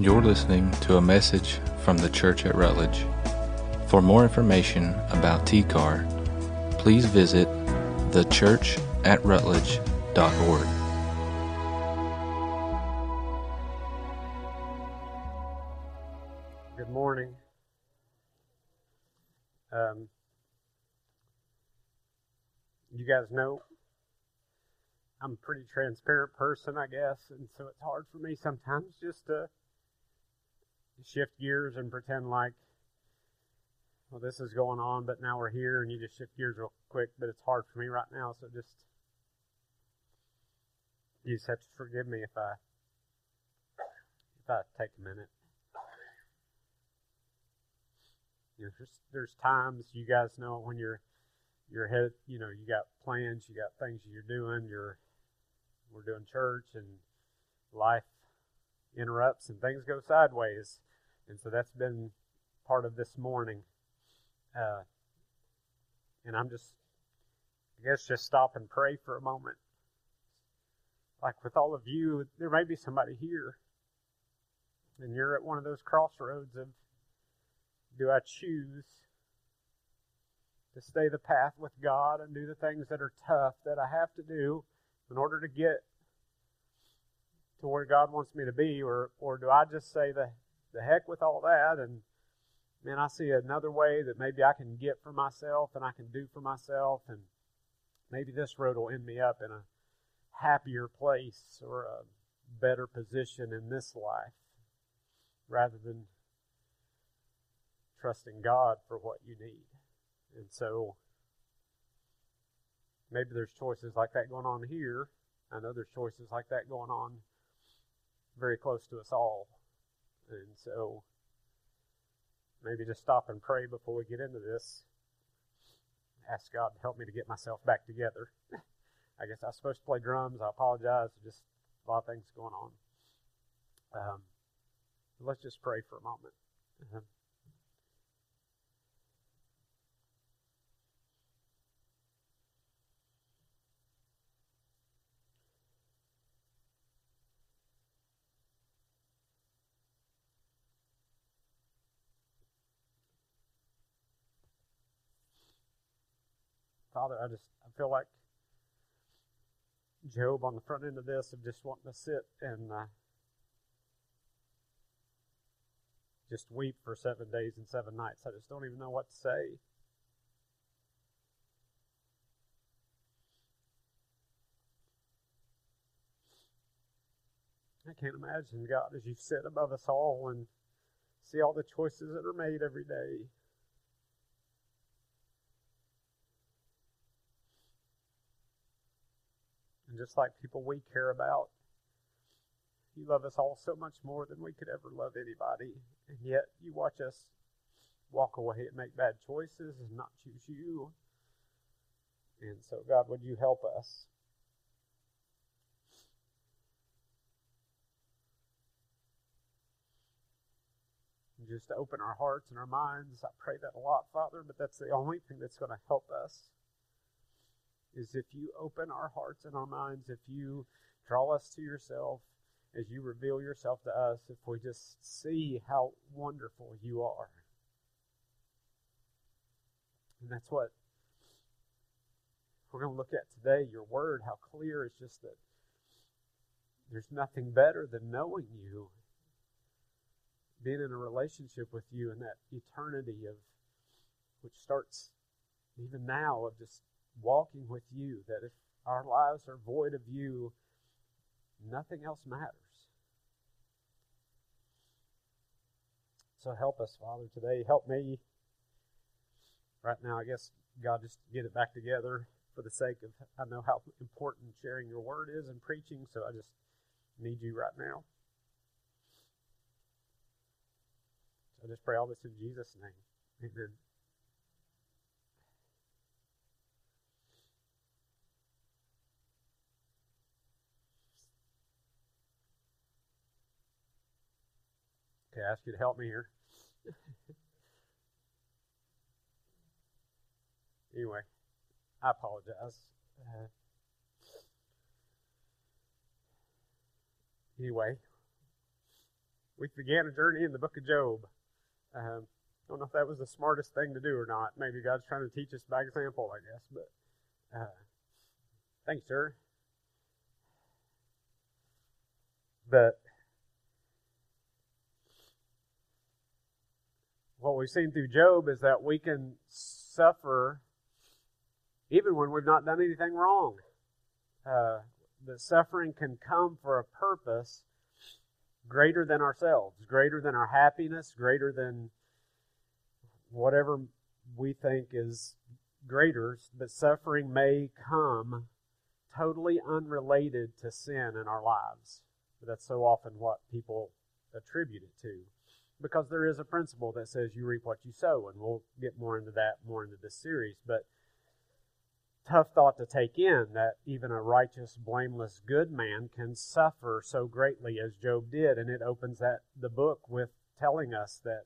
You're listening to a message from the Church at Rutledge. For more information about TCAR, please visit thechurchatrutledge.org. Good morning. Um, you guys know I'm a pretty transparent person, I guess, and so it's hard for me sometimes just to shift gears and pretend like, well, this is going on, but now we're here, and you just shift gears real quick. But it's hard for me right now, so just you just have to forgive me if I if I take a minute. You know, there's, there's times you guys know when you're you're head, you know, you got plans, you got things you're doing, you're we're doing church and life interrupts and things go sideways. And so that's been part of this morning. Uh, and I'm just, I guess, just stop and pray for a moment. Like with all of you, there may be somebody here, and you're at one of those crossroads of do I choose to stay the path with God and do the things that are tough that I have to do in order to get to where God wants me to be, or or do I just say the the heck with all that and man, I see another way that maybe I can get for myself and I can do for myself, and maybe this road will end me up in a happier place or a better position in this life rather than trusting God for what you need. And so maybe there's choices like that going on here. I know there's choices like that going on very close to us all. And so maybe just stop and pray before we get into this. Ask God to help me to get myself back together. I guess I was supposed to play drums. I apologize. Just a lot of things going on. Um, let's just pray for a moment. Um, Father, I just I feel like Job on the front end of this of just wanting to sit and uh, just weep for seven days and seven nights. I just don't even know what to say. I can't imagine, God, as you sit above us all and see all the choices that are made every day. And just like people we care about, you love us all so much more than we could ever love anybody. And yet you watch us walk away and make bad choices and not choose you. And so, God, would you help us? just open our hearts and our minds. I pray that a lot, Father, but that's the only thing that's going to help us is if you open our hearts and our minds, if you draw us to yourself, as you reveal yourself to us, if we just see how wonderful you are. And that's what we're going to look at today. Your word, how clear it's just that there's nothing better than knowing you, being in a relationship with you, and that eternity of which starts even now of just walking with you, that if our lives are void of you, nothing else matters. So help us, Father, today. Help me right now. I guess, God, just get it back together for the sake of, I know how important sharing your word is and preaching, so I just need you right now. So I just pray all this in Jesus' name. Amen. Okay, I ask you to help me here. anyway, I apologize. Uh, anyway, we began a journey in the book of Job. Um, don't know if that was the smartest thing to do or not. Maybe God's trying to teach us by example, I guess. But uh, thanks, sir. But what we've seen through Job is that we can suffer even when we've not done anything wrong. Uh, the suffering can come for a purpose greater than ourselves, greater than our happiness, greater than whatever we think is greater. But suffering may come totally unrelated to sin in our lives. But that's so often what people attribute it to. Because there is a principle that says you reap what you sow, and we'll get more into that more into this series. But tough thought to take in that even a righteous, blameless, good man can suffer so greatly as Job did, and it opens that the book with telling us that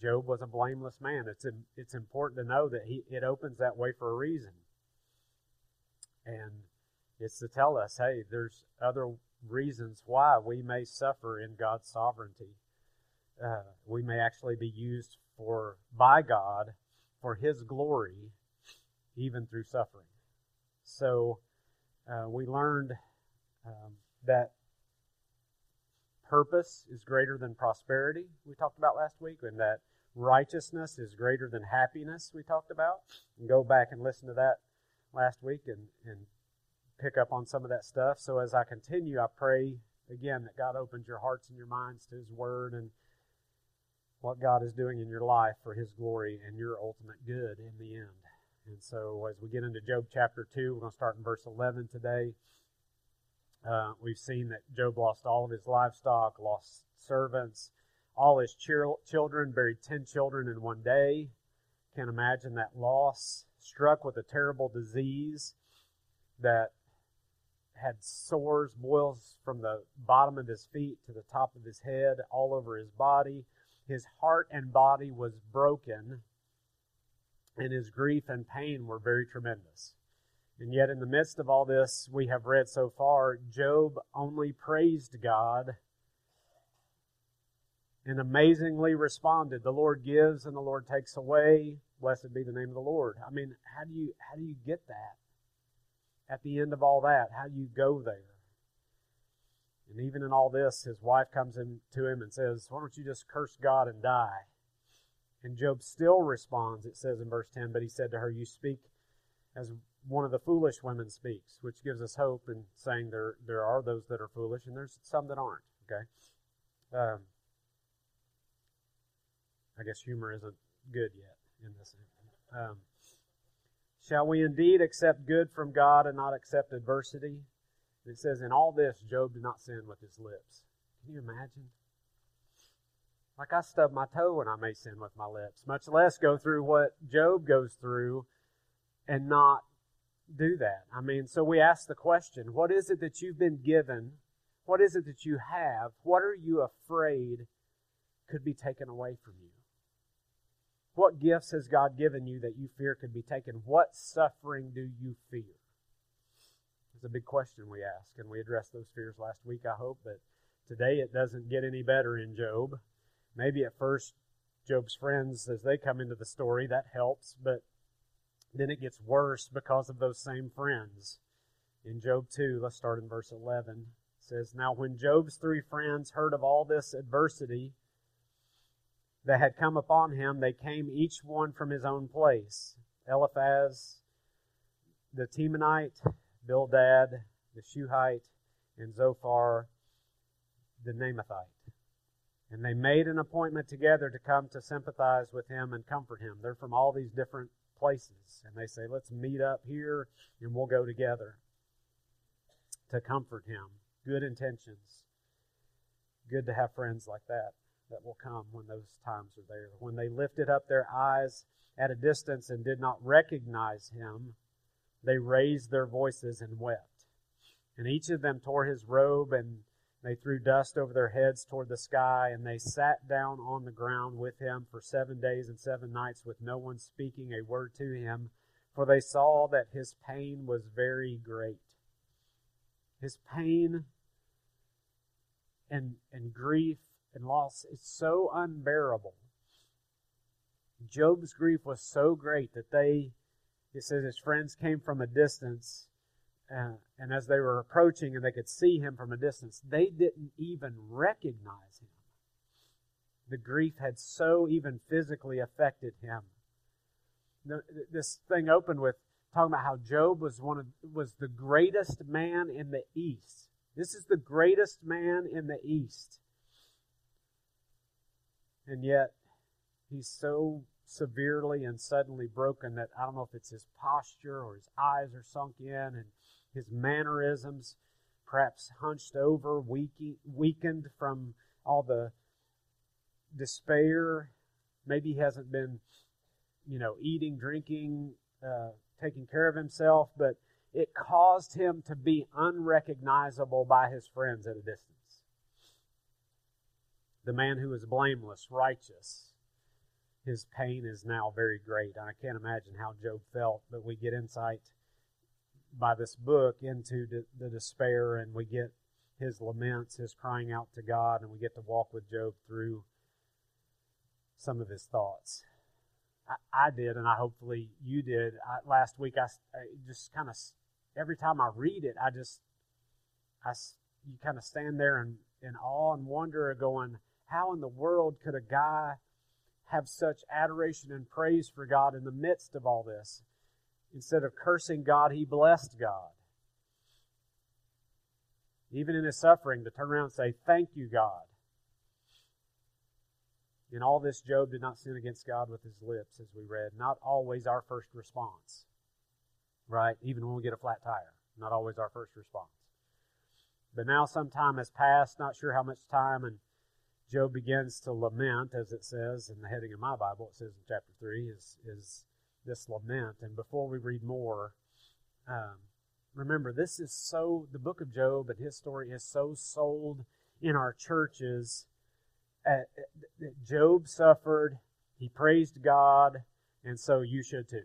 Job was a blameless man. It's it's important to know that he it opens that way for a reason, and it's to tell us, hey, there's other reasons why we may suffer in God's sovereignty. Uh, we may actually be used for by God for His glory even through suffering. So uh, we learned um, that purpose is greater than prosperity, we talked about last week, and that righteousness is greater than happiness, we talked about. And go back and listen to that last week and, and pick up on some of that stuff. So as I continue, I pray again that God opens your hearts and your minds to His Word and what God is doing in your life for His glory and your ultimate good in the end. And so, as we get into Job chapter 2, we're going to start in verse 11 today. Uh, we've seen that Job lost all of his livestock, lost servants, all his children, buried 10 children in one day. Can't imagine that loss. Struck with a terrible disease that had sores, boils from the bottom of his feet to the top of his head, all over his body. His heart and body was broken and his grief and pain were very tremendous. And yet, in the midst of all this we have read so far, Job only praised God and amazingly responded, The Lord gives and the Lord takes away. Blessed be the name of the Lord. I mean, how do you how do you get that? At the end of all that, how do you go there? And even in all this, his wife comes in to him and says, Why don't you just curse God and die? And Job still responds, it says in verse 10, but he said to her, You speak as one of the foolish women speaks, which gives us hope in saying there, there are those that are foolish and there's some that aren't. Okay? Um, I guess humor isn't good yet in this. Um, Shall we indeed accept good from God and not accept adversity? It says, In all this, Job did not sin with his lips. Can you imagine? Like I stub my toe and I may sin with my lips, much less go through what Job goes through and not do that. I mean, so we ask the question what is it that you've been given? What is it that you have? What are you afraid could be taken away from you? What gifts has God given you that you fear could be taken? What suffering do you fear? It's a big question we ask, and we addressed those fears last week, I hope, but today it doesn't get any better in Job. Maybe at first, Job's friends, as they come into the story, that helps, but then it gets worse because of those same friends. In Job 2, let's start in verse 11. It says, Now when Job's three friends heard of all this adversity that had come upon him, they came each one from his own place. Eliphaz, the Temanite, Bildad, the Shuhite, and Zophar, the Naamathite. And they made an appointment together to come to sympathize with him and comfort him. They're from all these different places. And they say, let's meet up here and we'll go together to comfort him. Good intentions. Good to have friends like that that will come when those times are there. When they lifted up their eyes at a distance and did not recognize him, they raised their voices and wept. And each of them tore his robe and they threw dust over their heads toward the sky, and they sat down on the ground with him for seven days and seven nights, with no one speaking a word to him, for they saw that his pain was very great. His pain and, and grief and loss is so unbearable. Job's grief was so great that they, it says his friends came from a distance, uh, and as they were approaching and they could see him from a distance, they didn't even recognize him. The grief had so even physically affected him. This thing opened with talking about how Job was one of was the greatest man in the East. This is the greatest man in the East. And yet he's so severely and suddenly broken that I don't know if it's his posture or his eyes are sunk in and his mannerisms perhaps hunched over, weakened from all the despair. Maybe he hasn't been, you know, eating, drinking, uh, taking care of himself, but it caused him to be unrecognizable by his friends at a distance. The man who was blameless, righteous, his pain is now very great. And I can't imagine how Job felt, but we get insight by this book into the, the despair and we get his laments, his crying out to God, and we get to walk with Job through some of his thoughts. I, I did, and I hopefully you did. I, last week, I, I just kind of every time I read it, I just I you kind of stand there in, in awe and wonder, going, how in the world could a guy have such adoration and praise for God in the midst of all this? Instead of cursing God, he blessed God. Even in his suffering, to turn around and say, Thank you, God. In all this, Job did not sin against God with his lips, as we read. Not always our first response, right? Even when we get a flat tire, not always our first response. But now some time has passed, not sure how much time, and Job begins to lament, as it says in the heading of my Bible. It says in chapter 3 is, is this lament. And before we read more, um, remember, this is so, the book of Job and his story is so sold in our churches that Job suffered, he praised God, and so you should too.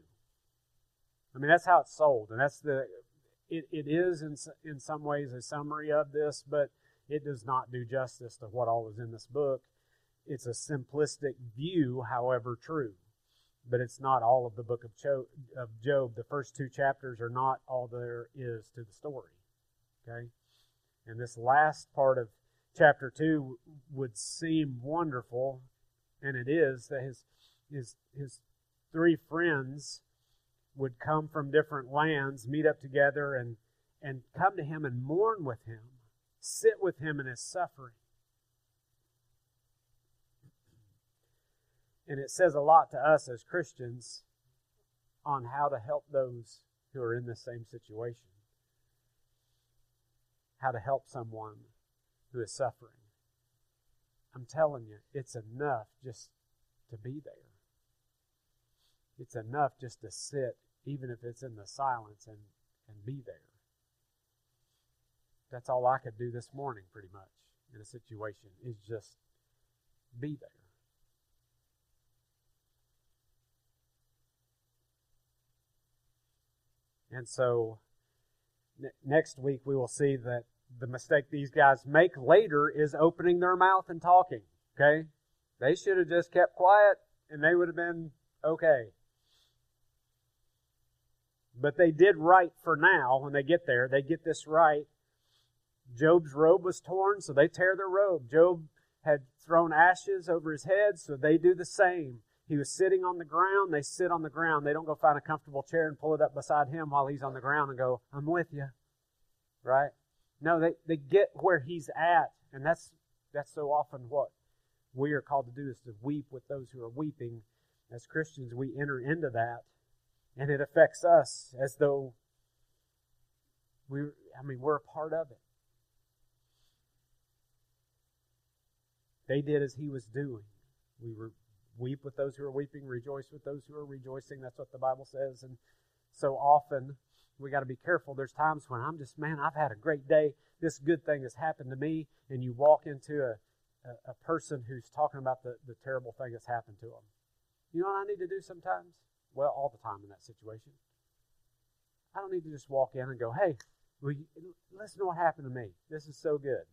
I mean, that's how it's sold, and that's the. It, it is in in some ways a summary of this, but it does not do justice to what all is in this book. It's a simplistic view, however true, but it's not all of the book of Job. Of Job. The first two chapters are not all there is to the story. Okay, and this last part of chapter 2 would seem wonderful, and it is, that his, his, his three friends would come from different lands, meet up together, and, and come to him and mourn with him, sit with him in his suffering. And it says a lot to us as Christians on how to help those who are in the same situation. How to help someone who is suffering. I'm telling you, it's enough just to be there. It's enough just to sit, even if it's in the silence, and, and be there. That's all I could do this morning, pretty much, in a situation, is just be there. And so, next week we will see that the mistake these guys make later is opening their mouth and talking. Okay? They should have just kept quiet and they would have been okay. But they did right for now when they get there. They get this right. Job's robe was torn, so they tear their robe. Job had thrown ashes over his head, so they do the same. He was sitting on the ground, they sit on the ground. They don't go find a comfortable chair and pull it up beside him while he's on the ground and go, I'm with you. Right? No, they, they get where he's at, and that's that's so often what we are called to do is to weep with those who are weeping. As Christians, we enter into that, and it affects us as though we I mean we're a part of it. They did as he was doing. We were weep with those who are weeping, rejoice with those who are rejoicing. That's what the Bible says. And so often we got to be careful. There's times when I'm just, man, I've had a great day. This good thing has happened to me. And you walk into a, a, a person who's talking about the, the terrible thing that's happened to them. You know what I need to do sometimes? Well, all the time in that situation. I don't need to just walk in and go, hey, well, listen to what happened to me. This is so good,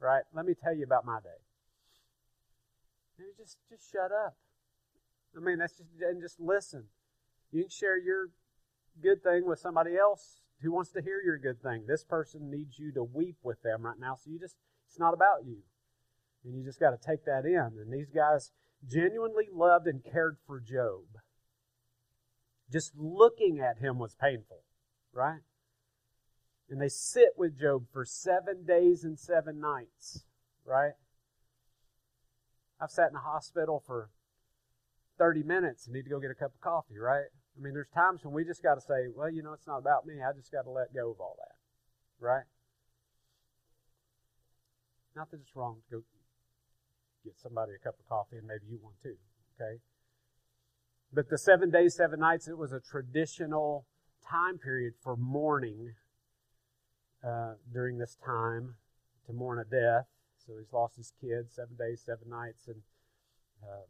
right? Let me tell you about my day. Maybe just just shut up. I mean, that's just and just listen. You can share your good thing with somebody else who wants to hear your good thing. This person needs you to weep with them right now, so you just it's not about you. And you just got to take that in. And these guys genuinely loved and cared for Job. Just looking at him was painful, right? And they sit with Job for seven days and seven nights, right? I've sat in a hospital for 30 minutes and need to go get a cup of coffee, right? I mean, there's times when we just got to say, well, you know, it's not about me. I just got to let go of all that, right? Not that it's wrong to go get somebody a cup of coffee and maybe you want too, okay? But the seven days, seven nights, it was a traditional time period for mourning uh, during this time to mourn a death. So he's lost his kids, seven days, seven nights. And uh,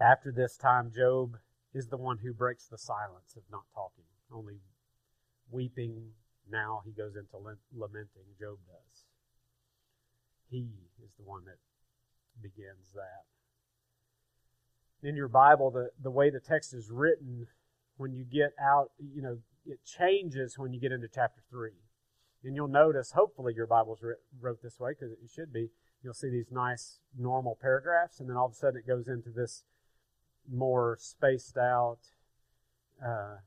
after this time, Job is the one who breaks the silence of not talking, only weeping. Now he goes into lamenting. Job does. He is the one that begins that. In your Bible, the, the way the text is written, when you get out, you know, it changes when you get into chapter 3. And you'll notice, hopefully, your Bible's wrote this way because it should be. You'll see these nice normal paragraphs, and then all of a sudden it goes into this more spaced out, uh,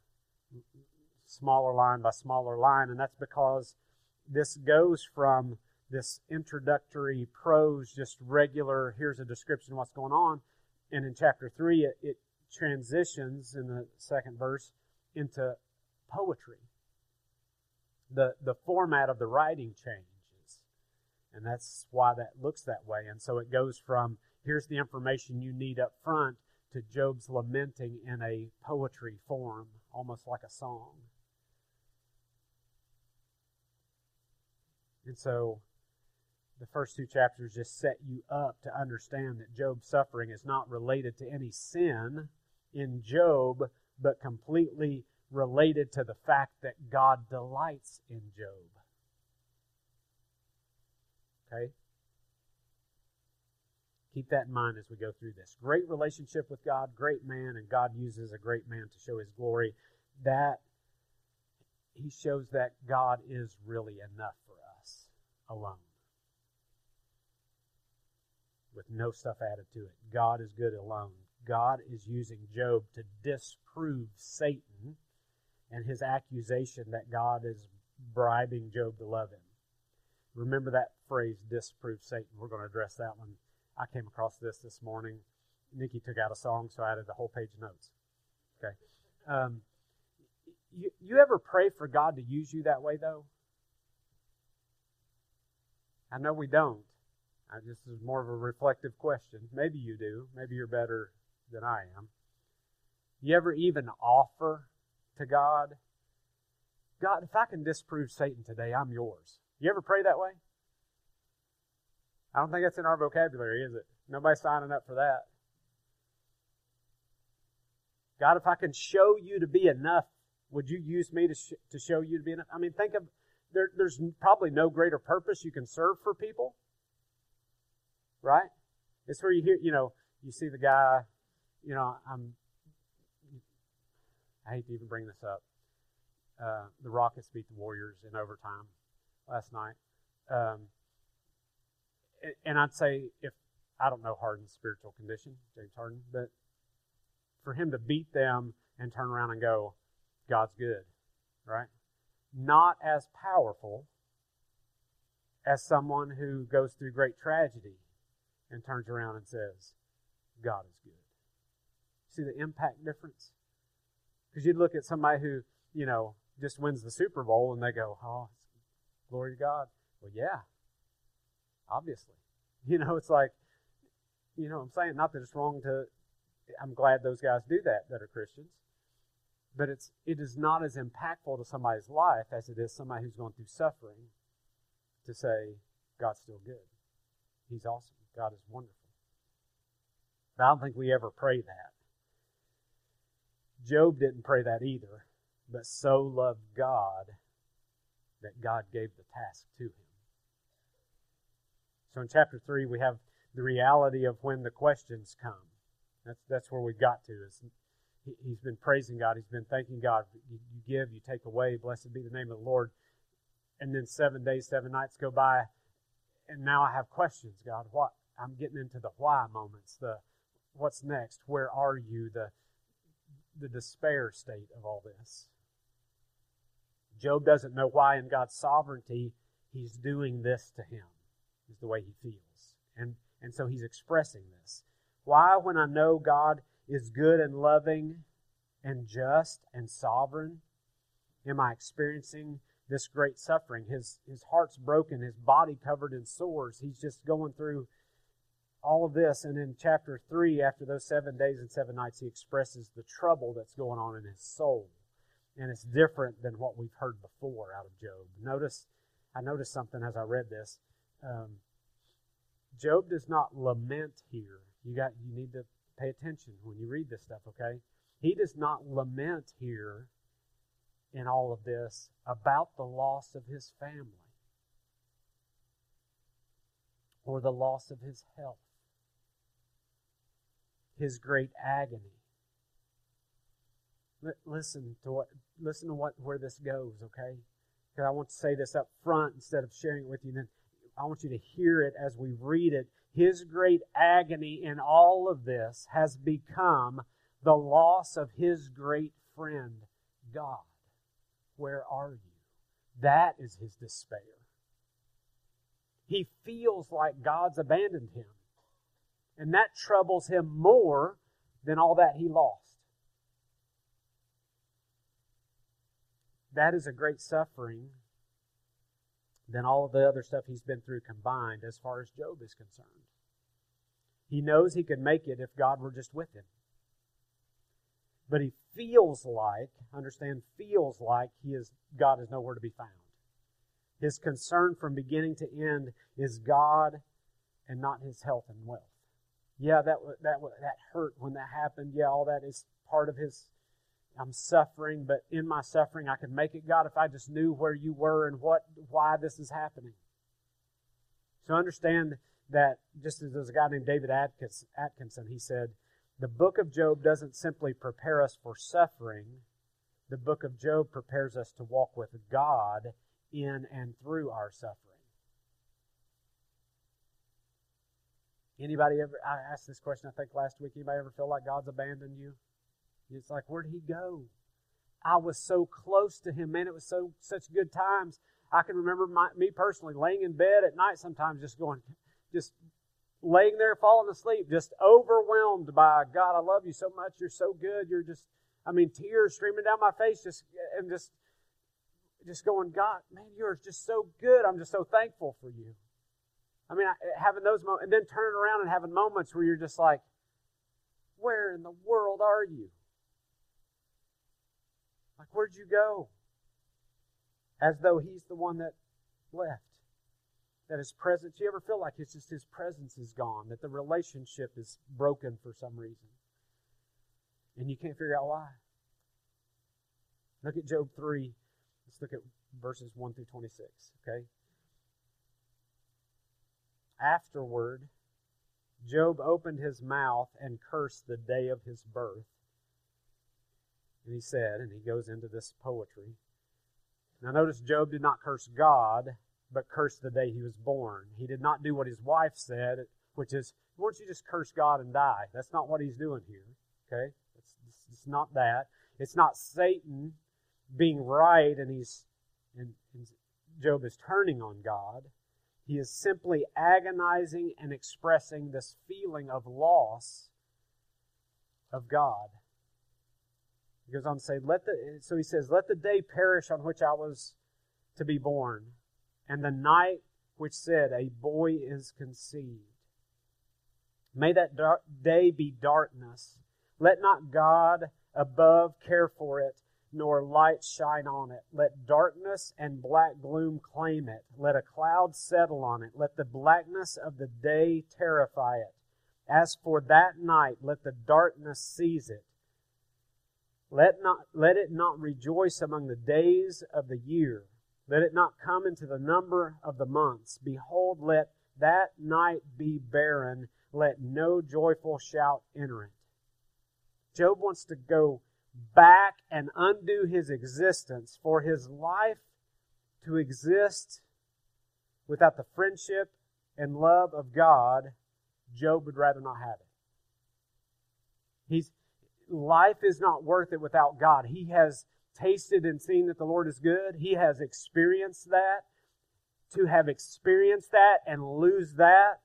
smaller line by smaller line, and that's because this goes from this introductory prose, just regular, here's a description of what's going on, and in chapter 3 it, it transitions in the second verse into poetry. The, the format of the writing changes. And that's why that looks that way. And so it goes from here's the information you need up front to Job's lamenting in a poetry form, almost like a song. And so the first two chapters just set you up to understand that Job's suffering is not related to any sin in Job, but completely related to the fact that God delights in Job. Okay? Keep that in mind as we go through this. Great relationship with God, great man, and God uses a great man to show his glory. That he shows that God is really enough for us alone. With no stuff added to it. God is good alone. God is using Job to disprove Satan and his accusation that God is bribing Job to love him. Remember that phrase, disprove Satan. We're going to address that one. I came across this this morning. Nikki took out a song, so I added a whole page of notes. Okay. Um, you, you ever pray for God to use you that way, though? I know we don't. I, this is more of a reflective question. Maybe you do. Maybe you're better than I am. You ever even offer to God. God, if I can disprove Satan today, I'm yours. You ever pray that way? I don't think that's in our vocabulary, is it? Nobody's signing up for that. God, if I can show you to be enough, would you use me to, sh- to show you to be enough? I mean, think of there, there's probably no greater purpose you can serve for people, right? It's where you hear, you know, you see the guy, you know, I'm I hate to even bring this up. Uh, the Rockets beat the Warriors in overtime last night. Um, and I'd say if I don't know Harden's spiritual condition, James Harden, but for him to beat them and turn around and go, God's good, right? Not as powerful as someone who goes through great tragedy and turns around and says, God is good. See the impact difference? Because you'd look at somebody who, you know, just wins the Super Bowl and they go, oh, glory to God. Well, yeah, obviously. You know, it's like, you know, I'm saying not that it's wrong to, I'm glad those guys do that that are Christians, but it's it is not as impactful to somebody's life as it is somebody who's going through suffering to say God's still good. He's awesome. God is wonderful. But I don't think we ever pray that. Job didn't pray that either, but so loved God that God gave the task to him. So in chapter 3, we have the reality of when the questions come. That's that's where we've got to. Is he, he's been praising God. He's been thanking God. You, you give, you take away. Blessed be the name of the Lord. And then seven days, seven nights go by, and now I have questions. God, what? I'm getting into the why moments. The what's next? Where are you? The the despair state of all this. Job doesn't know why in God's sovereignty he's doing this to him, is the way he feels. And, and so he's expressing this. Why, when I know God is good and loving and just and sovereign, am I experiencing this great suffering? His, his heart's broken, his body covered in sores. He's just going through all of this. And in chapter 3, after those seven days and seven nights, he expresses the trouble that's going on in his soul. And it's different than what we've heard before out of Job. Notice, I noticed something as I read this. Um, Job does not lament here. You got, you need to pay attention when you read this stuff, okay? He does not lament here in all of this about the loss of his family or the loss of his health his great agony. Listen to what listen to what where this goes, okay? Because I want to say this up front instead of sharing it with you. Then I want you to hear it as we read it. His great agony in all of this has become the loss of his great friend, God. Where are you? That is his despair. He feels like God's abandoned him. And that troubles him more than all that he lost. That is a great suffering than all of the other stuff he's been through combined as far as Job is concerned. He knows he could make it if God were just with him. But he feels like, understand, feels like he is God is nowhere to be found. His concern from beginning to end is God and not his health and wealth yeah, that that that hurt when that happened. Yeah, all that is part of his. I'm suffering, but in my suffering, I could make it, God, if I just knew where you were and what why this is happening. So understand that just as there's a guy named David Atkinson, he said, the book of Job doesn't simply prepare us for suffering. The book of Job prepares us to walk with God in and through our suffering. Anybody ever, I asked this question, I think last week, anybody ever feel like God's abandoned you? It's like, where'd he go? I was so close to him, man. It was so such good times. I can remember my, me personally laying in bed at night sometimes just going, just laying there falling asleep, just overwhelmed by God, I love you so much. You're so good. You're just, I mean, tears streaming down my face, just and just just going, God, man, you're just so good. I'm just so thankful for you. I mean, having those moments, and then turning around and having moments where you're just like, where in the world are you? Like, where'd you go? As though he's the one that left. That his presence, you ever feel like it's just his presence is gone, that the relationship is broken for some reason. And you can't figure out why. Look at Job 3. Let's look at verses 1 through 26, okay? Afterward, Job opened his mouth and cursed the day of his birth. And he said, and he goes into this poetry. Now, notice Job did not curse God, but cursed the day he was born. He did not do what his wife said, which is, why don't you just curse God and die? That's not what he's doing here. Okay? It's, it's not that. It's not Satan being right and he's, and, and Job is turning on God. He is simply agonizing and expressing this feeling of loss of God. He goes on to say, let the, so he says, let the day perish on which I was to be born, and the night which said, a boy is conceived. May that day be darkness. Let not God above care for it, nor light shine on it. Let darkness and black gloom claim it. Let a cloud settle on it. Let the blackness of the day terrify it. As for that night, let the darkness seize it. Let, not, let it not rejoice among the days of the year. Let it not come into the number of the months. Behold, let that night be barren, let no joyful shout enter it. Job wants to go back and undo his existence for his life to exist without the friendship and love of God. Job would rather not have it. He's, life is not worth it without God. He has tasted and seen that the Lord is good. He has experienced that. To have experienced that and lose that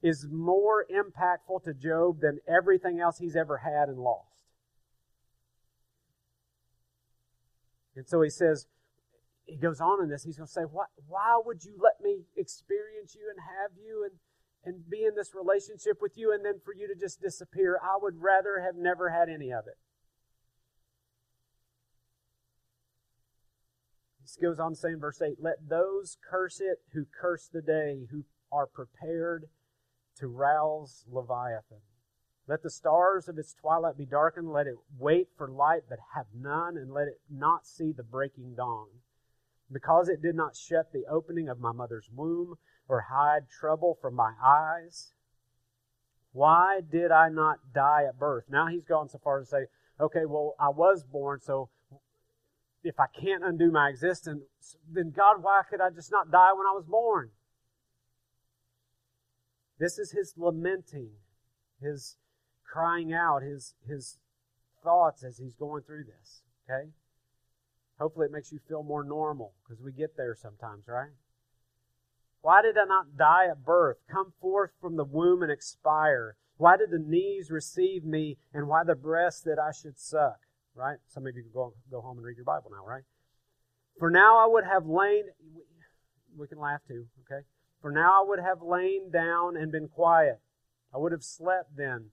is more impactful to Job than everything else he's ever had and lost. And so he says, he goes on in this, he's going to say, why, why would you let me experience you and have you and, and be in this relationship with you and then for you to just disappear? I would rather have never had any of it. This goes on to say in verse 8, Let those curse it who curse the day, who are prepared to rouse Leviathan. Let the stars of its twilight be darkened. Let it wait for light but have none, and let it not see the breaking dawn. Because it did not shut the opening of my mother's womb, or hide trouble from my eyes. Why did I not die at birth? Now he's gone so far as to say, okay, well, I was born, so if I can't undo my existence, then God, why could I just not die when I was born? This is his lamenting, his crying out, his, his thoughts as he's going through this. Okay? Hopefully it makes you feel more normal because we get there sometimes, right? Why did I not die at birth, come forth from the womb and expire? Why did the knees receive me, and why the breast that I should suck? right? Some of you can go, go home and read your Bible now, right? For now I would have lain, we can laugh too, okay? For now I would have lain down and been quiet. I would have slept then.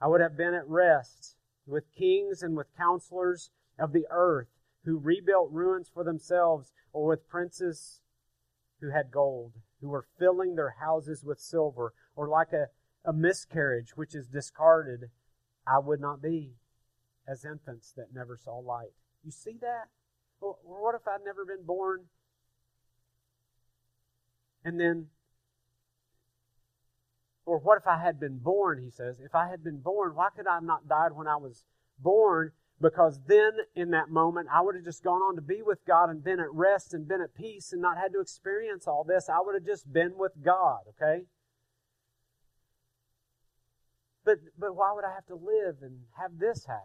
I would have been at rest with kings and with counselors of the earth who rebuilt ruins for themselves, or with princes who had gold, who were filling their houses with silver, or like a, a miscarriage which is discarded, I would not be as infants that never saw light. You see that? Well, what if I'd never been born? And then, or what if I had been born, he says. If I had been born, why could I have not died when I was born? Because then, in that moment, I would have just gone on to be with God and been at rest and been at peace and not had to experience all this. I would have just been with God, okay? But, but why would I have to live and have this happen?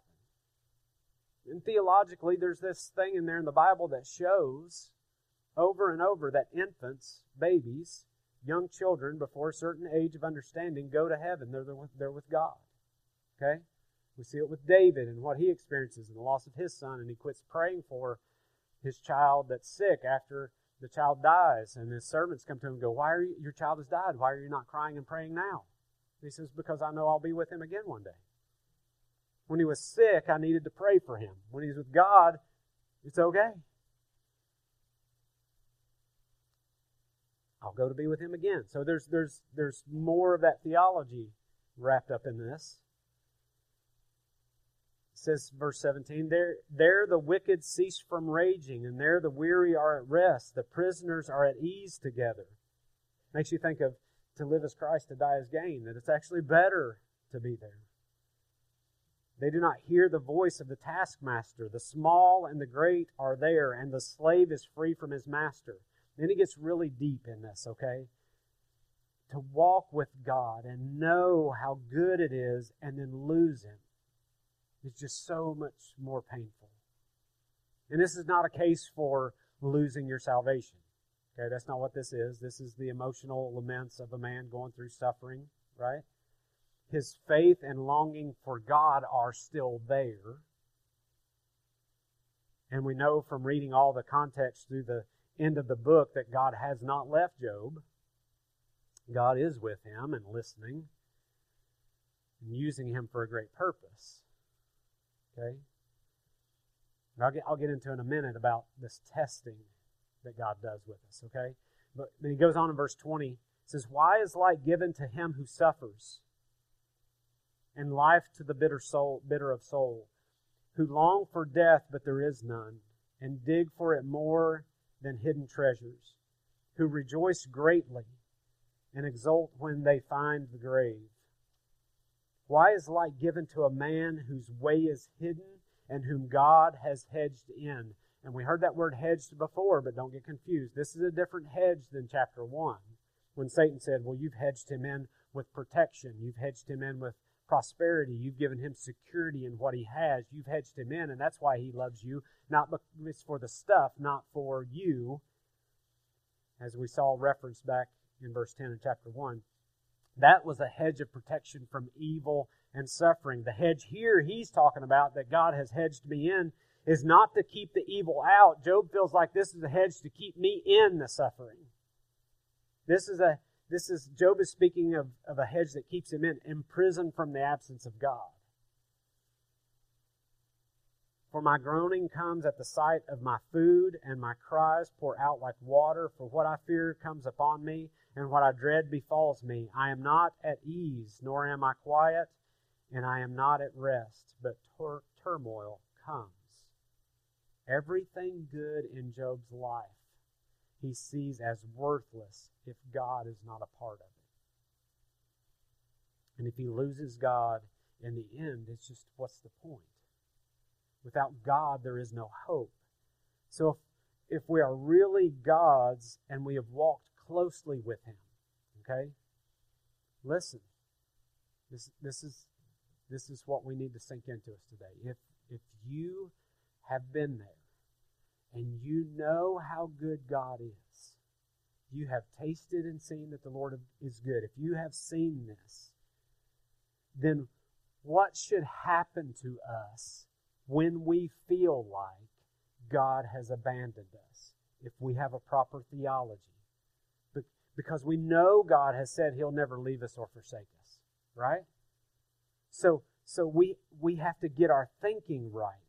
And theologically, there's this thing in there in the Bible that shows over and over that infants, babies, young children before a certain age of understanding go to heaven. They're, with, they're with God. Okay? We see it with David and what he experiences and the loss of his son, and he quits praying for his child that's sick after the child dies. And his servants come to him and go, Why are you, your child has died? Why are you not crying and praying now? he says, Because I know I'll be with him again one day. When he was sick, I needed to pray for him. When he's with God, it's okay. I'll go to be with him again. So there's there's there's more of that theology wrapped up in this. It says verse 17, there there the wicked cease from raging, and there the weary are at rest. The prisoners are at ease together. Makes you think of to live as Christ, to die as gain, that it's actually better to be there. They do not hear the voice of the taskmaster. The small and the great are there, and the slave is free from his master. Then he gets really deep in this, okay? To walk with God and know how good it is and then lose Him is just so much more painful. And this is not a case for losing your salvation. Okay, that's not what this is. This is the emotional laments of a man going through suffering, right? his faith and longing for God are still there. And we know from reading all the context through the end of the book that God has not left Job. God is with him and listening and using him for a great purpose. Okay? I'll get, I'll get into in a minute about this testing that God does with us, okay? But then he goes on in verse 20. says, Why is light given to him who suffers? and life to the bitter soul, bitter of soul, who long for death, but there is none, and dig for it more than hidden treasures, who rejoice greatly, and exult when they find the grave. Why is light given to a man whose way is hidden and whom God has hedged in? And we heard that word hedged before, but don't get confused. This is a different hedge than chapter 1 when Satan said, Well, you've hedged him in with protection, you've hedged him in with prosperity, you've given him security in what he has, you've hedged him in, and that's why he loves you. Not it's for the stuff, not for you. As we saw referenced back in verse 10 in chapter 1. That was a hedge of protection from evil and suffering. The hedge here he's talking about that God has hedged me in is not to keep the evil out. Job feels like this is a hedge to keep me in the suffering. This is a this is Job is speaking of, of a hedge that keeps him in, imprisoned from the absence of God. For my groaning comes at the sight of my food, and my cries pour out like water. For what I fear comes upon me, and what I dread befalls me. I am not at ease, nor am I quiet, and I am not at rest, but tur- turmoil comes. Everything good in Job's life he sees as worthless if God is not a part of it. And if he loses God in the end, it's just what's the point? Without God, there is no hope. So if, if we are really God's and we have walked closely with Him, okay? Listen, this, this, is, this is what we need to sink into us today. If, if you have been there and you know how good God is, you have tasted and seen that the Lord is good, if you have seen this, then what should happen to us when we feel like God has abandoned us, if we have a proper theology. Because we know God has said He'll never leave us or forsake us, right? So, so we, we have to get our thinking right.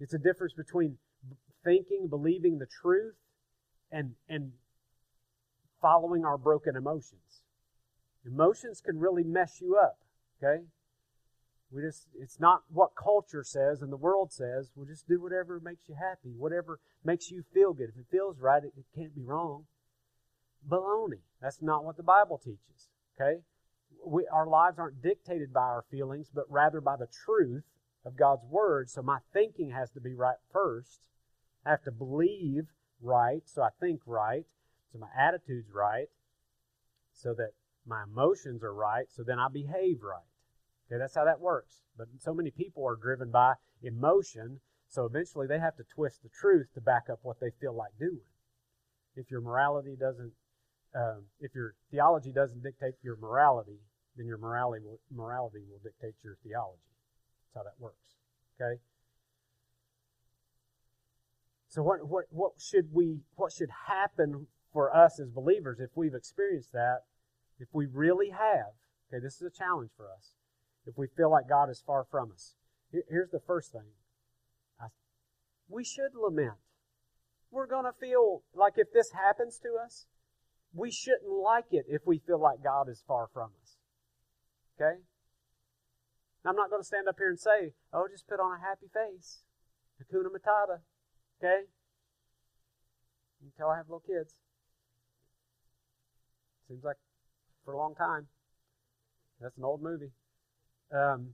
It's a difference between thinking, believing the truth, and, and following our broken emotions. Emotions can really mess you up, okay? We just, it's not what culture says and the world says. We'll just do whatever makes you happy, whatever makes you feel good. If it feels right, it, it can't be wrong. Baloney. That's not what the Bible teaches. Okay? We, our lives aren't dictated by our feelings, but rather by the truth of God's Word. So my thinking has to be right first. I have to believe right, so I think right. So my attitude's right, so that my emotions are right, so then I behave right. Okay, that's how that works. But so many people are driven by emotion, so eventually they have to twist the truth to back up what they feel like doing. If your morality doesn't, um, if your theology doesn't dictate your morality, then your morality will, morality will dictate your theology. How that works. Okay. So what what what should we what should happen for us as believers if we've experienced that? If we really have, okay, this is a challenge for us if we feel like God is far from us. Here's the first thing we should lament. We're to feel like if this happens to us, we shouldn't like it if we feel like God is far from us. Okay? Now, I'm not going to stand up here and say, oh, just put on a happy face. Hakuna Matata. Okay? Until I have little kids. Seems like for a long time. That's an old movie. Um,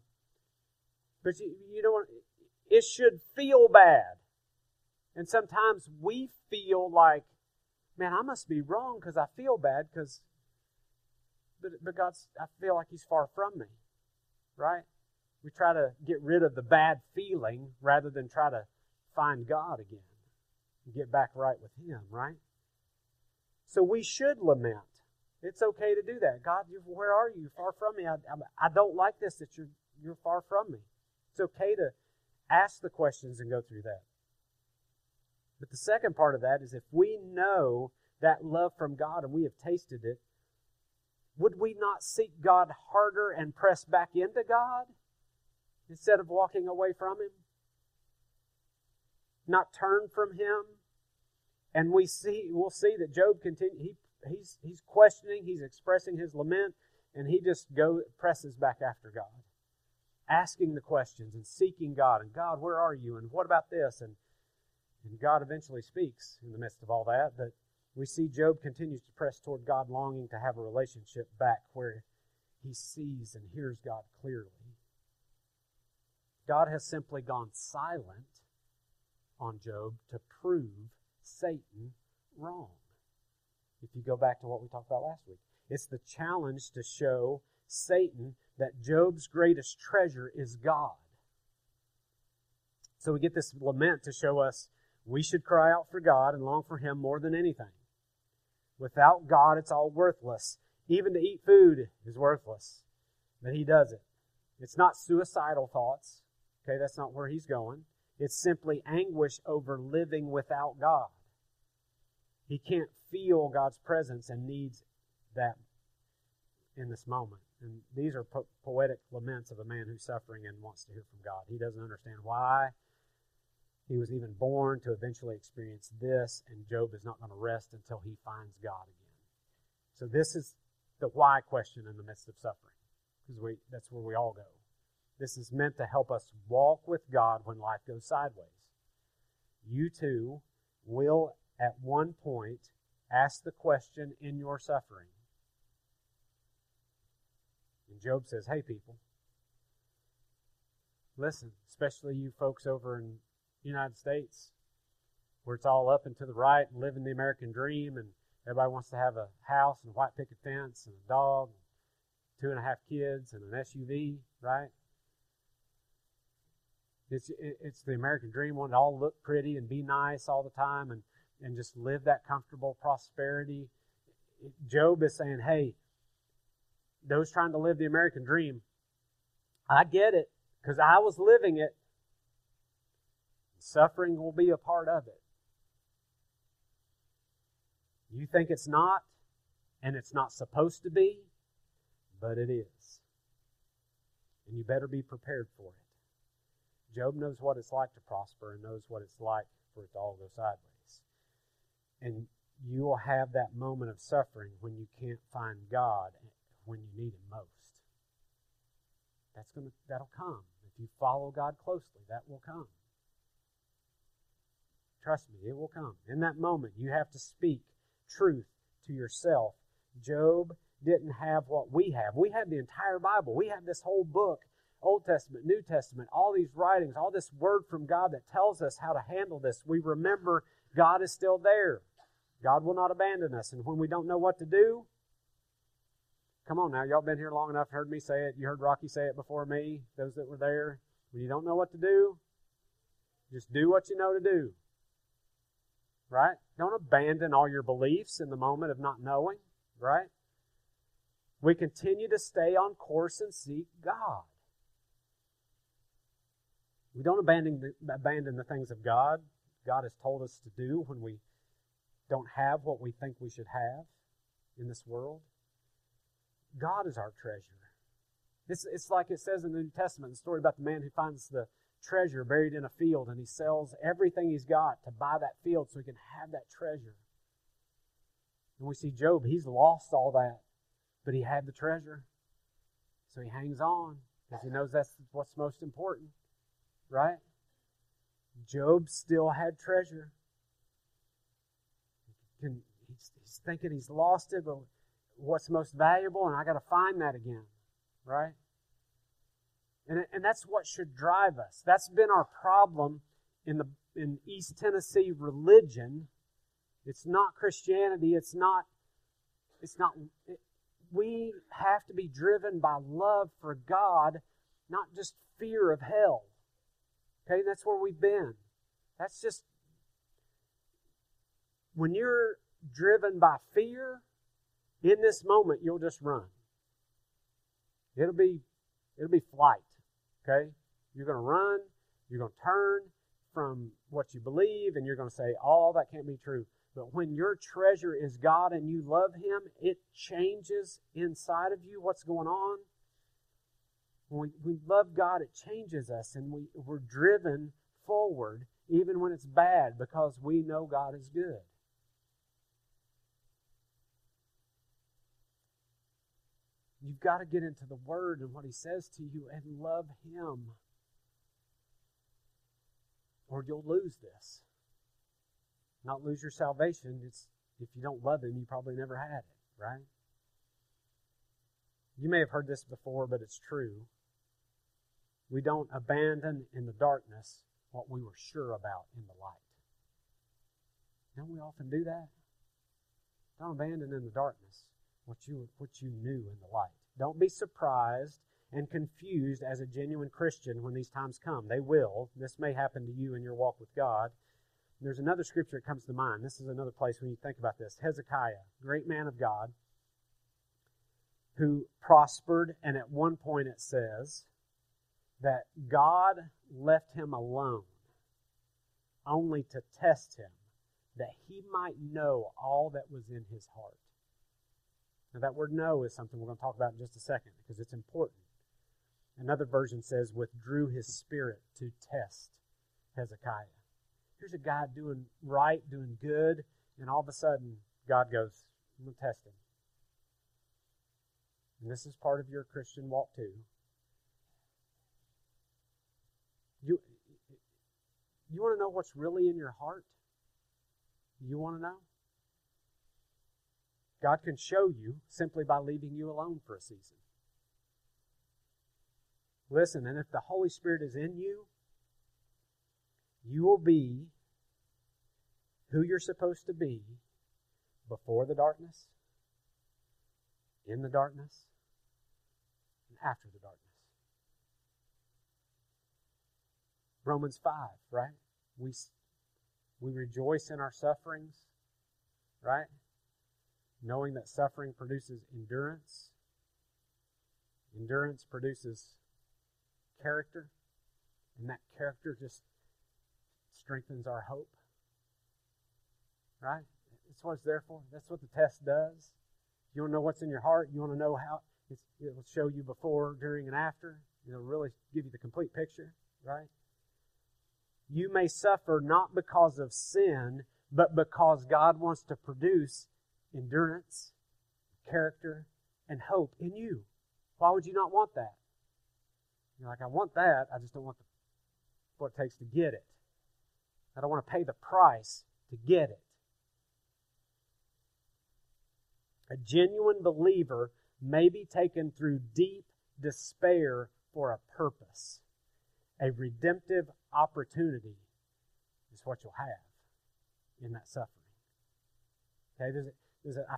but you, you know, it should feel bad. And sometimes we feel like, man, I must be wrong because I feel bad because, but, but God's, I feel like He's far from me, right? We try to get rid of the bad feeling rather than try to find God again and get back right with Him, right? So we should lament. It's okay to do that. God, where are you? Far from me. I, I, I don't like this that you're, you're far from me. It's okay to ask the questions and go through that. But the second part of that is if we know that love from God and we have tasted it, would we not seek God harder and press back into God instead of walking away from Him? Not turn from Him? And we see, we'll see that Job continue, he he's he's questioning, he's expressing his lament, and he just go presses back after God, asking the questions and seeking God. And God, where are you? And what about this? And and God eventually speaks in the midst of all that. But we see Job continues to press toward God, longing to have a relationship back where he sees and hears God clearly. God has simply gone silent on Job to prove Satan wrong. If you go back to what we talked about last week, it's the challenge to show Satan that Job's greatest treasure is God. So we get this lament to show us we should cry out for God and long for Him more than anything. Without God, it's all worthless. Even to eat food is worthless. But He does it. It's not suicidal thoughts. Okay, that's not where He's going. It's simply anguish over living without God. He can't feel God's presence and needs that in this moment. And these are po- poetic laments of a man who's suffering and wants to hear from God. He doesn't understand why he was even born to eventually experience this, and Job is not going to rest until he finds God again. So this is the why question in the midst of suffering, because that's where we all go. This is meant to help us walk with God when life goes sideways. You too will at one point ask the question in your suffering. And Job says, Hey, people, listen, especially you folks over in the United States, where it's all up and to the right and living the American dream, and everybody wants to have a house and a white picket fence and a dog, and two and a half kids and an SUV, right? It's it's the American dream. Want to all look pretty and be nice all the time, and and just live that comfortable prosperity. Job is saying, "Hey, those trying to live the American dream, I get it because I was living it. Suffering will be a part of it. You think it's not, and it's not supposed to be, but it is. And you better be prepared for it. Job knows what it's like to prosper and knows what it's like for it to all go sideways. And you will have that moment of suffering when you can't find God when you need Him most. That's gonna that'll come. If you follow God closely, that will come. Trust me, it will come. In that moment, you have to speak truth to yourself. Job didn't have what we have. We have the entire Bible. We have this whole book, Old Testament, New Testament, all these writings, all this word from God that tells us how to handle this. We remember God is still there. God will not abandon us. And when we don't know what to do, come on now, y'all been here long enough, heard me say it. You heard Rocky say it before me, those that were there. When you don't know what to do, just do what you know to do right? Don't abandon all your beliefs in the moment of not knowing, right? We continue to stay on course and seek God. We don't abandon the, abandon the things of God. God has told us to do when we don't have what we think we should have in this world. God is our treasure. It's, it's like it says in the New Testament, the story about the man who finds the, treasure buried in a field and he sells everything he's got to buy that field so he can have that treasure. And we see Job, he's lost all that, but he had the treasure. So he hangs on because he knows that's what's most important, right? Job still had treasure. he's thinking he's lost it, but what's most valuable, and I got to find that again, right? And, and that's what should drive us. That's been our problem in the in East Tennessee religion. It's not Christianity. It's not. It's not. It, we have to be driven by love for God, not just fear of hell. Okay, that's where we've been. That's just when you're driven by fear. In this moment, you'll just run. It'll be it'll be flight. Okay? You're to run, you're to turn from what you believe, and you're to say, all oh, that can't be true. But when your treasure is God and you love Him, it changes inside of you what's going on. When we, love God, it changes us, and we, we're driven forward even when it's bad because we know God is good. You've got to get into the Word and what He says to you and love Him. Or you'll lose this. Not lose your salvation. It's If you don't love Him, you probably never had it, right? You may have heard this before, but it's true. We don't abandon in the darkness what we were sure about in the light. Don't we often do that? Don't abandon in the darkness what you, what you knew in the light. Don't be surprised and confused as a genuine Christian when these times come. They will. This may happen to you in your walk with God. There's another scripture that comes to mind. This is another place when you think about this. Hezekiah, great man of God, who prospered, and at one point it says that God left him alone only to test him, that he might know all that was in his heart. Now, that word know is something we're going to talk about in just a second because it's important. Another version says, withdrew his spirit to test Hezekiah. Here's a guy doing right, doing good, and all of a sudden, God goes, I'm going to test him. And this is part of your Christian walk too. You, you want to know what's really in your heart? You want to know? God can show you simply by leaving you alone for a season. Listen, and if the Holy Spirit is in you, you will be who you're supposed to be before the darkness, in the darkness, and after the darkness. Romans 5, right? We, we rejoice in our sufferings, right? knowing that suffering produces endurance. Endurance produces character, and that character just strengthens our hope. Right? That's what it's there for. That's what the test does. You want to know what's in your heart. You want to know how it will show you before, during, and after. It'll really give you the complete picture, right? You may suffer not because of sin, but because God wants to produce endurance, character, and hope in you. Why would you not want that? You're like, I want that, I just don't want the, what it takes to get it. I don't want to pay the price to get it. A genuine believer may be taken through deep despair for a purpose. A redemptive opportunity is what you'll have in that suffering. Okay, there's a, is that I,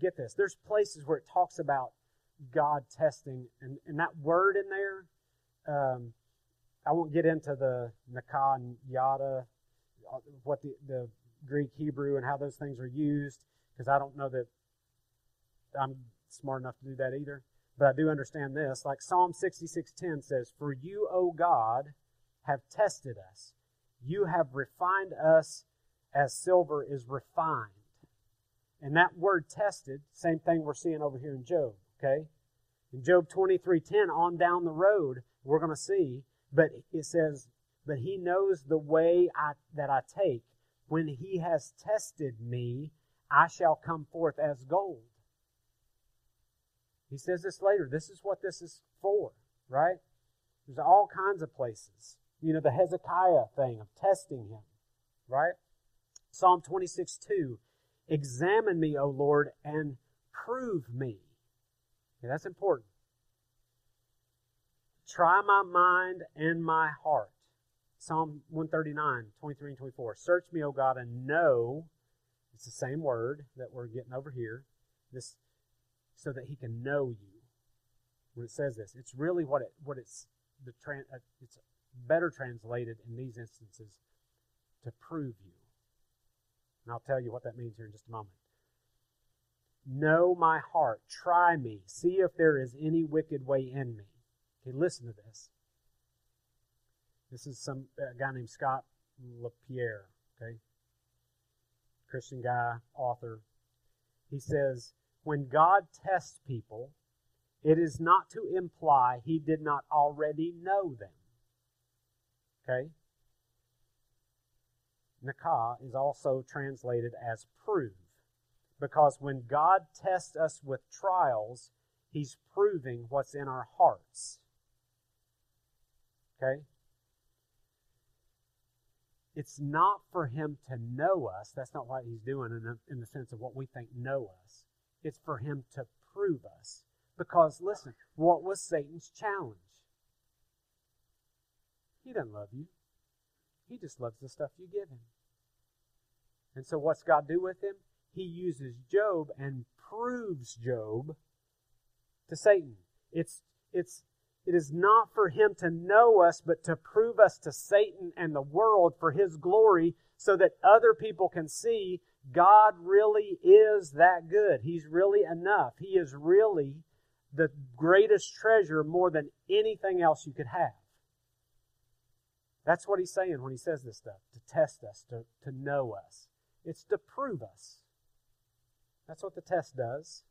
get this. There's places where it talks about God testing, and, and that word in there, um, I won't get into the Nakah and Yada, what the, the Greek, Hebrew, and how those things are used, because I don't know that I'm smart enough to do that either. But I do understand this. Like Psalm 66:10 says, "For you, O God, have tested us. You have refined us as silver is refined." And that word tested, same thing we're seeing over here in Job, okay? In Job 23:10 on down the road, we're going to see, but it says, "But he knows the way I, that I take. When he has tested me, I shall come forth as gold." He says this later. This is what this is for, right? There's all kinds of places. You know, the Hezekiah thing of testing him, right? Psalm 26 2 Examine me, O Lord, and prove me. Okay, that's important. Try my mind and my heart. Psalm 139, 23 and 24. Search me, O God, and know. It's the same word that we're getting over here. This, so that he can know you. When it says this, it's really what it what it's the uh, it's better translated in these instances to prove you. And I'll tell you what that means here in just a moment. Know my heart. Try me. See if there is any wicked way in me. Okay, listen to this. This is some a guy named Scott LaPierre, okay? Christian guy, author. He says, when God tests people, it is not to imply he did not already know them. Okay? Nakah is also translated as prove. Because when God tests us with trials, He's proving what's in our hearts. Okay? it's not for him to know us. That's not what he's doing in the, in the sense of what we think know us. It's for him to prove us. Because, listen, what was Satan's challenge? He doesn't love you. He just loves the stuff you give him. And so, what's God do with him? He uses Job and proves Job to Satan. It's, it's, it is not for him to know us, but to prove us to Satan and the world for his glory so that other people can see God really is that good. He's really enough. He is really the greatest treasure more than anything else you could have. That's what he's saying when he says this stuff to test us, to, to know us. It's to prove us. That's what the test does.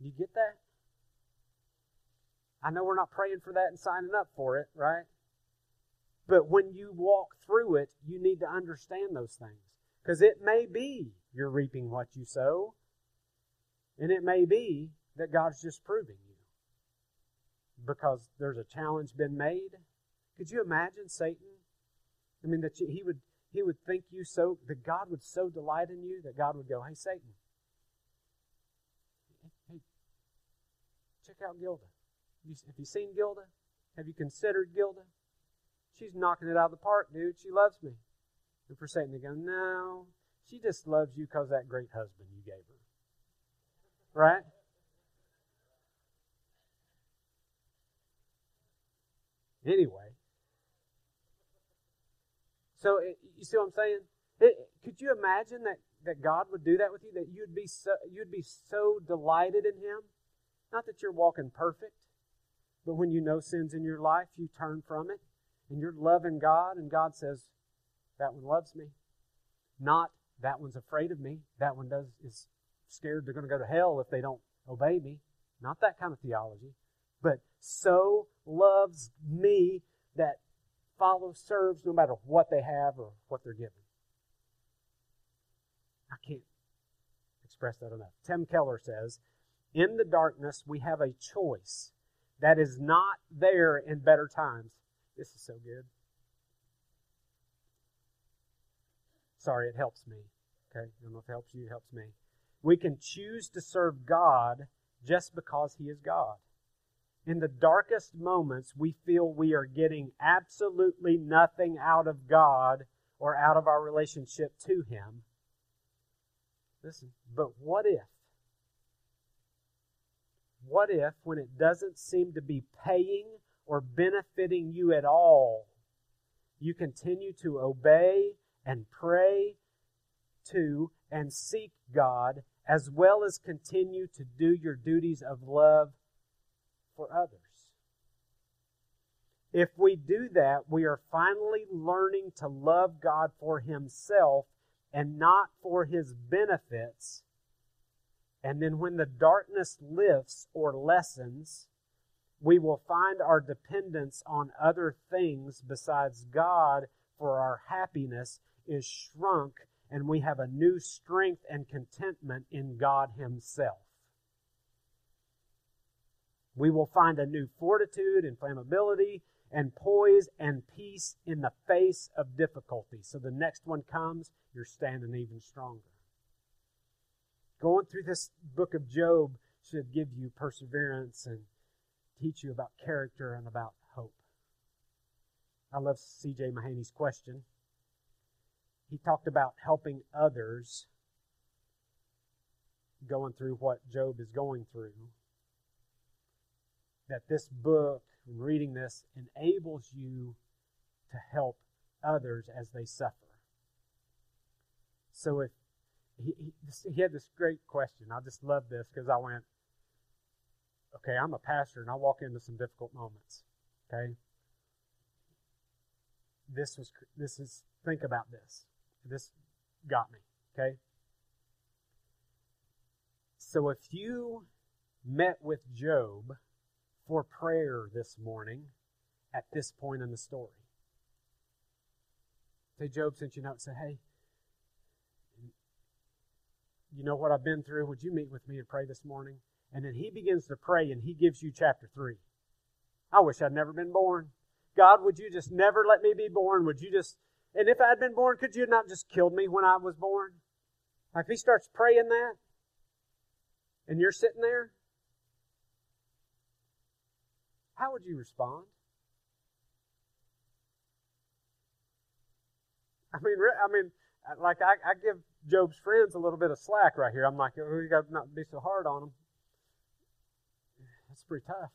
You get that? I know we're not praying for that and signing up for it, right? But when you walk through it, you need to understand those things. Because it may be you're reaping what you sow, and it may be that God's just proving you. Because there's a challenge been made. Could you imagine Satan? I mean, that he would he would think you so that God would so delight in you that God would go, "Hey, Satan, hey, check out Gilda. Have you seen Gilda? Have you considered Gilda? She's knocking it out of the park, dude. She loves me. And for Satan to go, no, she just loves you because that great husband you gave her. Right? Anyway. So, you see what I'm saying? It, could you imagine that, that God would do that with you? That you'd be so, you'd be so delighted in Him? Not that you're walking perfect, but when you know sin's in your life, you turn from it and you're loving God, and God says, That one loves me. Not that one's afraid of me. That one does is scared they're going to go to hell if they don't obey me. Not that kind of theology. But so loves me that follows, serves no matter what they have or what they're given. I can't express that enough. Tim Keller says, In the darkness, we have a choice that is not there in better times. This is so good. Sorry, it helps me. Okay? I don't know if it helps you, it helps me. We can choose to serve God just because He is God. In the darkest moments, we feel we are getting absolutely nothing out of God or out of our relationship to Him. Listen, but what if what if, when it doesn't seem to be paying or benefiting you at all, you continue to obey and pray to and seek God, as well as continue to do your duties of love for others? If we do that, we are finally learning to love God for Himself and not for His benefits and then when the darkness lifts or lessens, we will find our dependence on other things besides God for our happiness is shrunk, and we have a new strength and contentment in God Himself. We will find a new fortitude, inflammability, and poise and peace in the face of difficulty. So the next one comes, you're standing even stronger. Going through this book of Job should give you perseverance and teach you about character and about hope. I love C.J. Mahaney's question. He talked about helping others going through what Job is going through. That this book, reading this, enables you to help others as they suffer. So if he, he, he had this great question. I just love this because I went, okay, I'm a pastor and I walk into some difficult moments. Okay, this was this is think about this. This got me. Okay, so if you met with Job for prayer this morning at this point in the story, say Job sent you a note and say, hey you know what I've been through. Would you meet with me and pray this morning? And then he begins to pray and he gives you chapter 3. I wish I'd never been born God, would you just never let me be born? Would you just, and if I had been born, could you not just killed me when I was born? Like he starts praying that, and you're sitting there, how would you respond? I mean, I mean, like I, I give Job's friends a little bit of slack right here. I'm like, oh, you got to not be so hard on them. That's pretty tough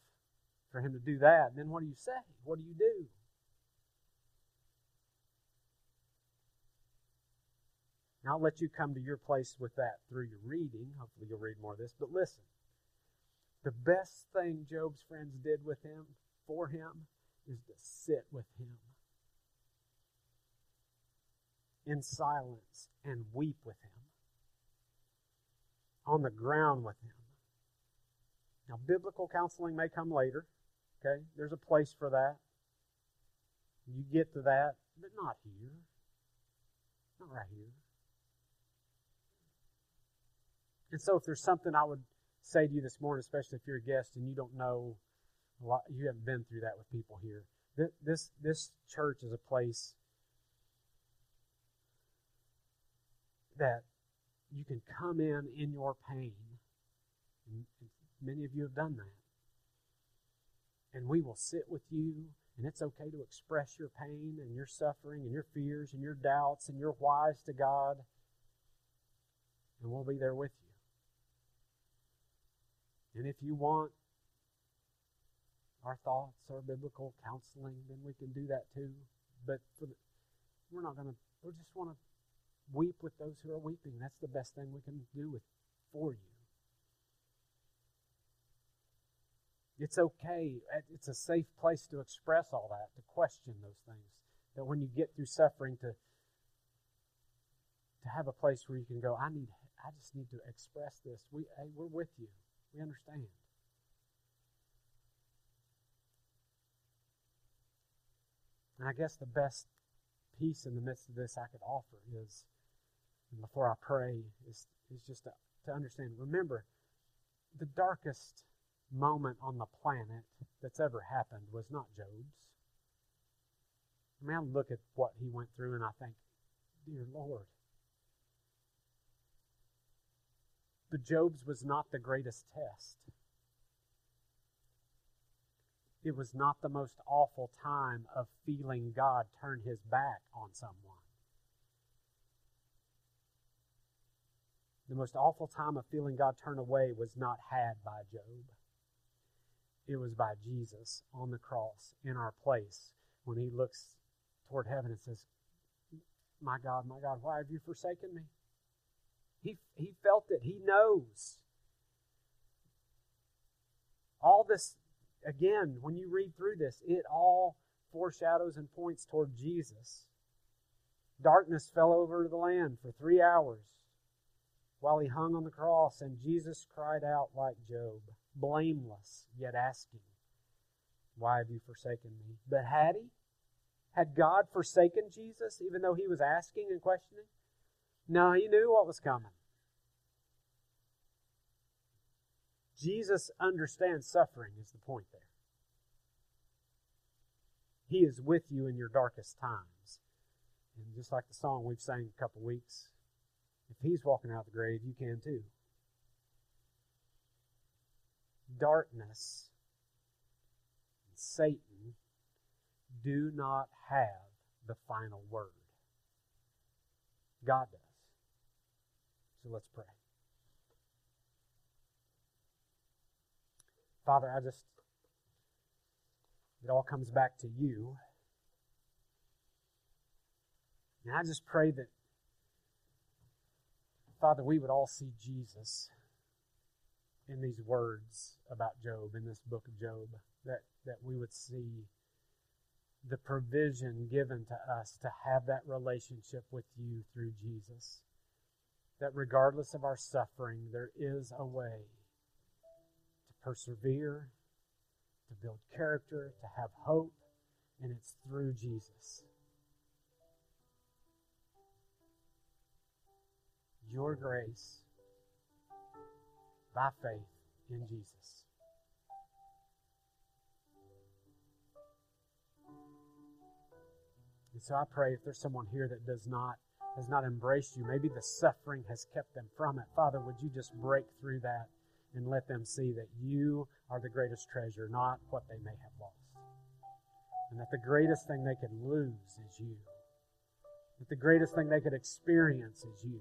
for him to do that. And then what do you say? What do you do? And I'll let you come to your place with that through your reading. Hopefully, you'll read more of this. But listen, the best thing Job's friends did with him, for him, is to sit with him in silence and weep with him, on the ground with him. Now, biblical counseling may come later. Okay? There's a place for that. You get to that, but not here. Not right here. And so, if there's something I would say to you this morning, especially if you're a guest and you don't know a lot, you haven't been through that with people here. This this church is a place that you can come in in your pain. And many of you have done that. And we will sit with you, and it's okay to express your pain and your suffering and your fears and your doubts and your whys to God. And we'll be there with you. And if you want our thoughts, our biblical counseling, then we can do that too. But the, we're not going to, we just want to Weep with those who are weeping. That's the best thing we can do with, for you. It's okay. It's a safe place to express all that, to question those things. That when you get through suffering, to to have a place where you can go, I need, I just need to express this. We, hey, we're with you. We understand. And I guess the best peace in the midst of this I could offer is before I pray is, is just to, to understand. Remember, the darkest moment on the planet that's ever happened was not Job's. I mean, I look at what he went through and I think, dear Lord. But Job's was not the greatest test. It was not the most awful time of feeling God turn his back on someone. The most awful time of feeling God turn away was not had by Job. It was by Jesus on the cross in our place when he looks toward heaven and says, My God, my God, why have you forsaken me? He, he felt it. He knows. All this, again, when you read through this, it all foreshadows and points toward Jesus. Darkness fell over the land for three hours while he hung on the cross, and Jesus cried out like Job, blameless, yet asking, Why have you forsaken me? But had he? Had God forsaken Jesus, even though he was asking and questioning? No, he knew what was coming. Jesus understands suffering, is the point there. He is with you in your darkest times. And just like the song we've sang a couple weeks if he's walking out the grave, you can too. Darkness and Satan do not have the final word. God does. So let's pray. Father, I just, it all comes back to you. And I just pray that Father, we would all see Jesus in these words about Job, in this book of Job, that, that we would see the provision given to us to have that relationship with you through Jesus. That regardless of our suffering, there is a way to persevere, to build character, to have hope, and it's through Jesus. your grace by faith in Jesus. And so I pray if there's someone here that does not has not embraced you, maybe the suffering has kept them from it. Father, would you just break through that and let them see that you are the greatest treasure, not what they may have lost. And that the greatest thing they could lose is you. That the greatest thing they could experience is you.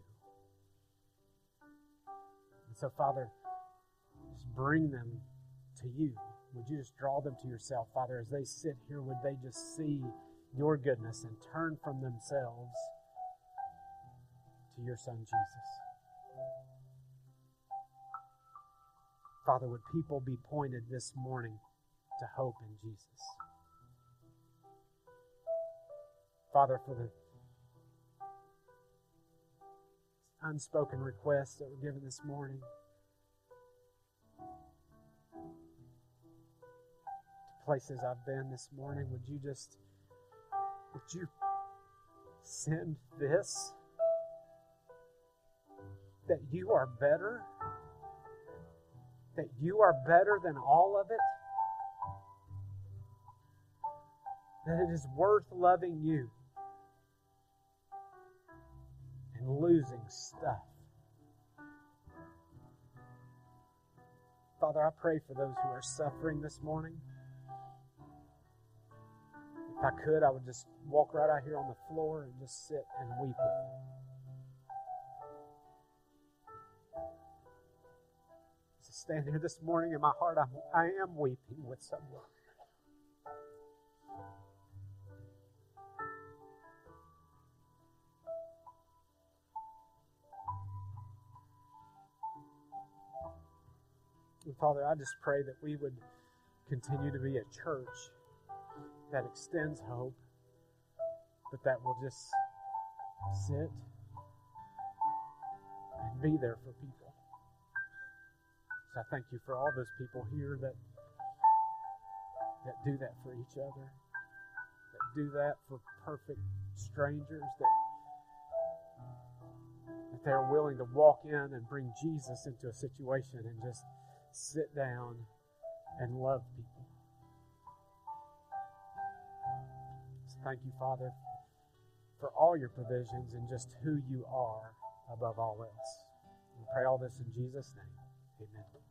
And so, Father, bring them to you. Would you just draw them to yourself, Father, as they sit here? Would they just see your goodness and turn from themselves to your Son, Jesus? Father, would people be pointed this morning to hope in Jesus? Father, for the unspoken requests that were given this morning, places I've been this morning, would you just, would you send this? That you are better? that you are better than all of it? That it is worth loving you and losing stuff. Father, I pray for those who are suffering this morning. If I could, I would just walk right out here on the floor and just sit and weep with them. stand here this morning in my heart, I'm, I am weeping with someone. Father, I just pray that we would continue to be a church that extends hope, but that will just sit and be there for people. So I thank you for all those people here that that do that for each other, that do that for perfect strangers, that that they're willing to walk in and bring Jesus into a situation and just sit down and love people. Thank you, Father, for all your provisions and just who you are above all else. We pray all this in Jesus' name. Amen.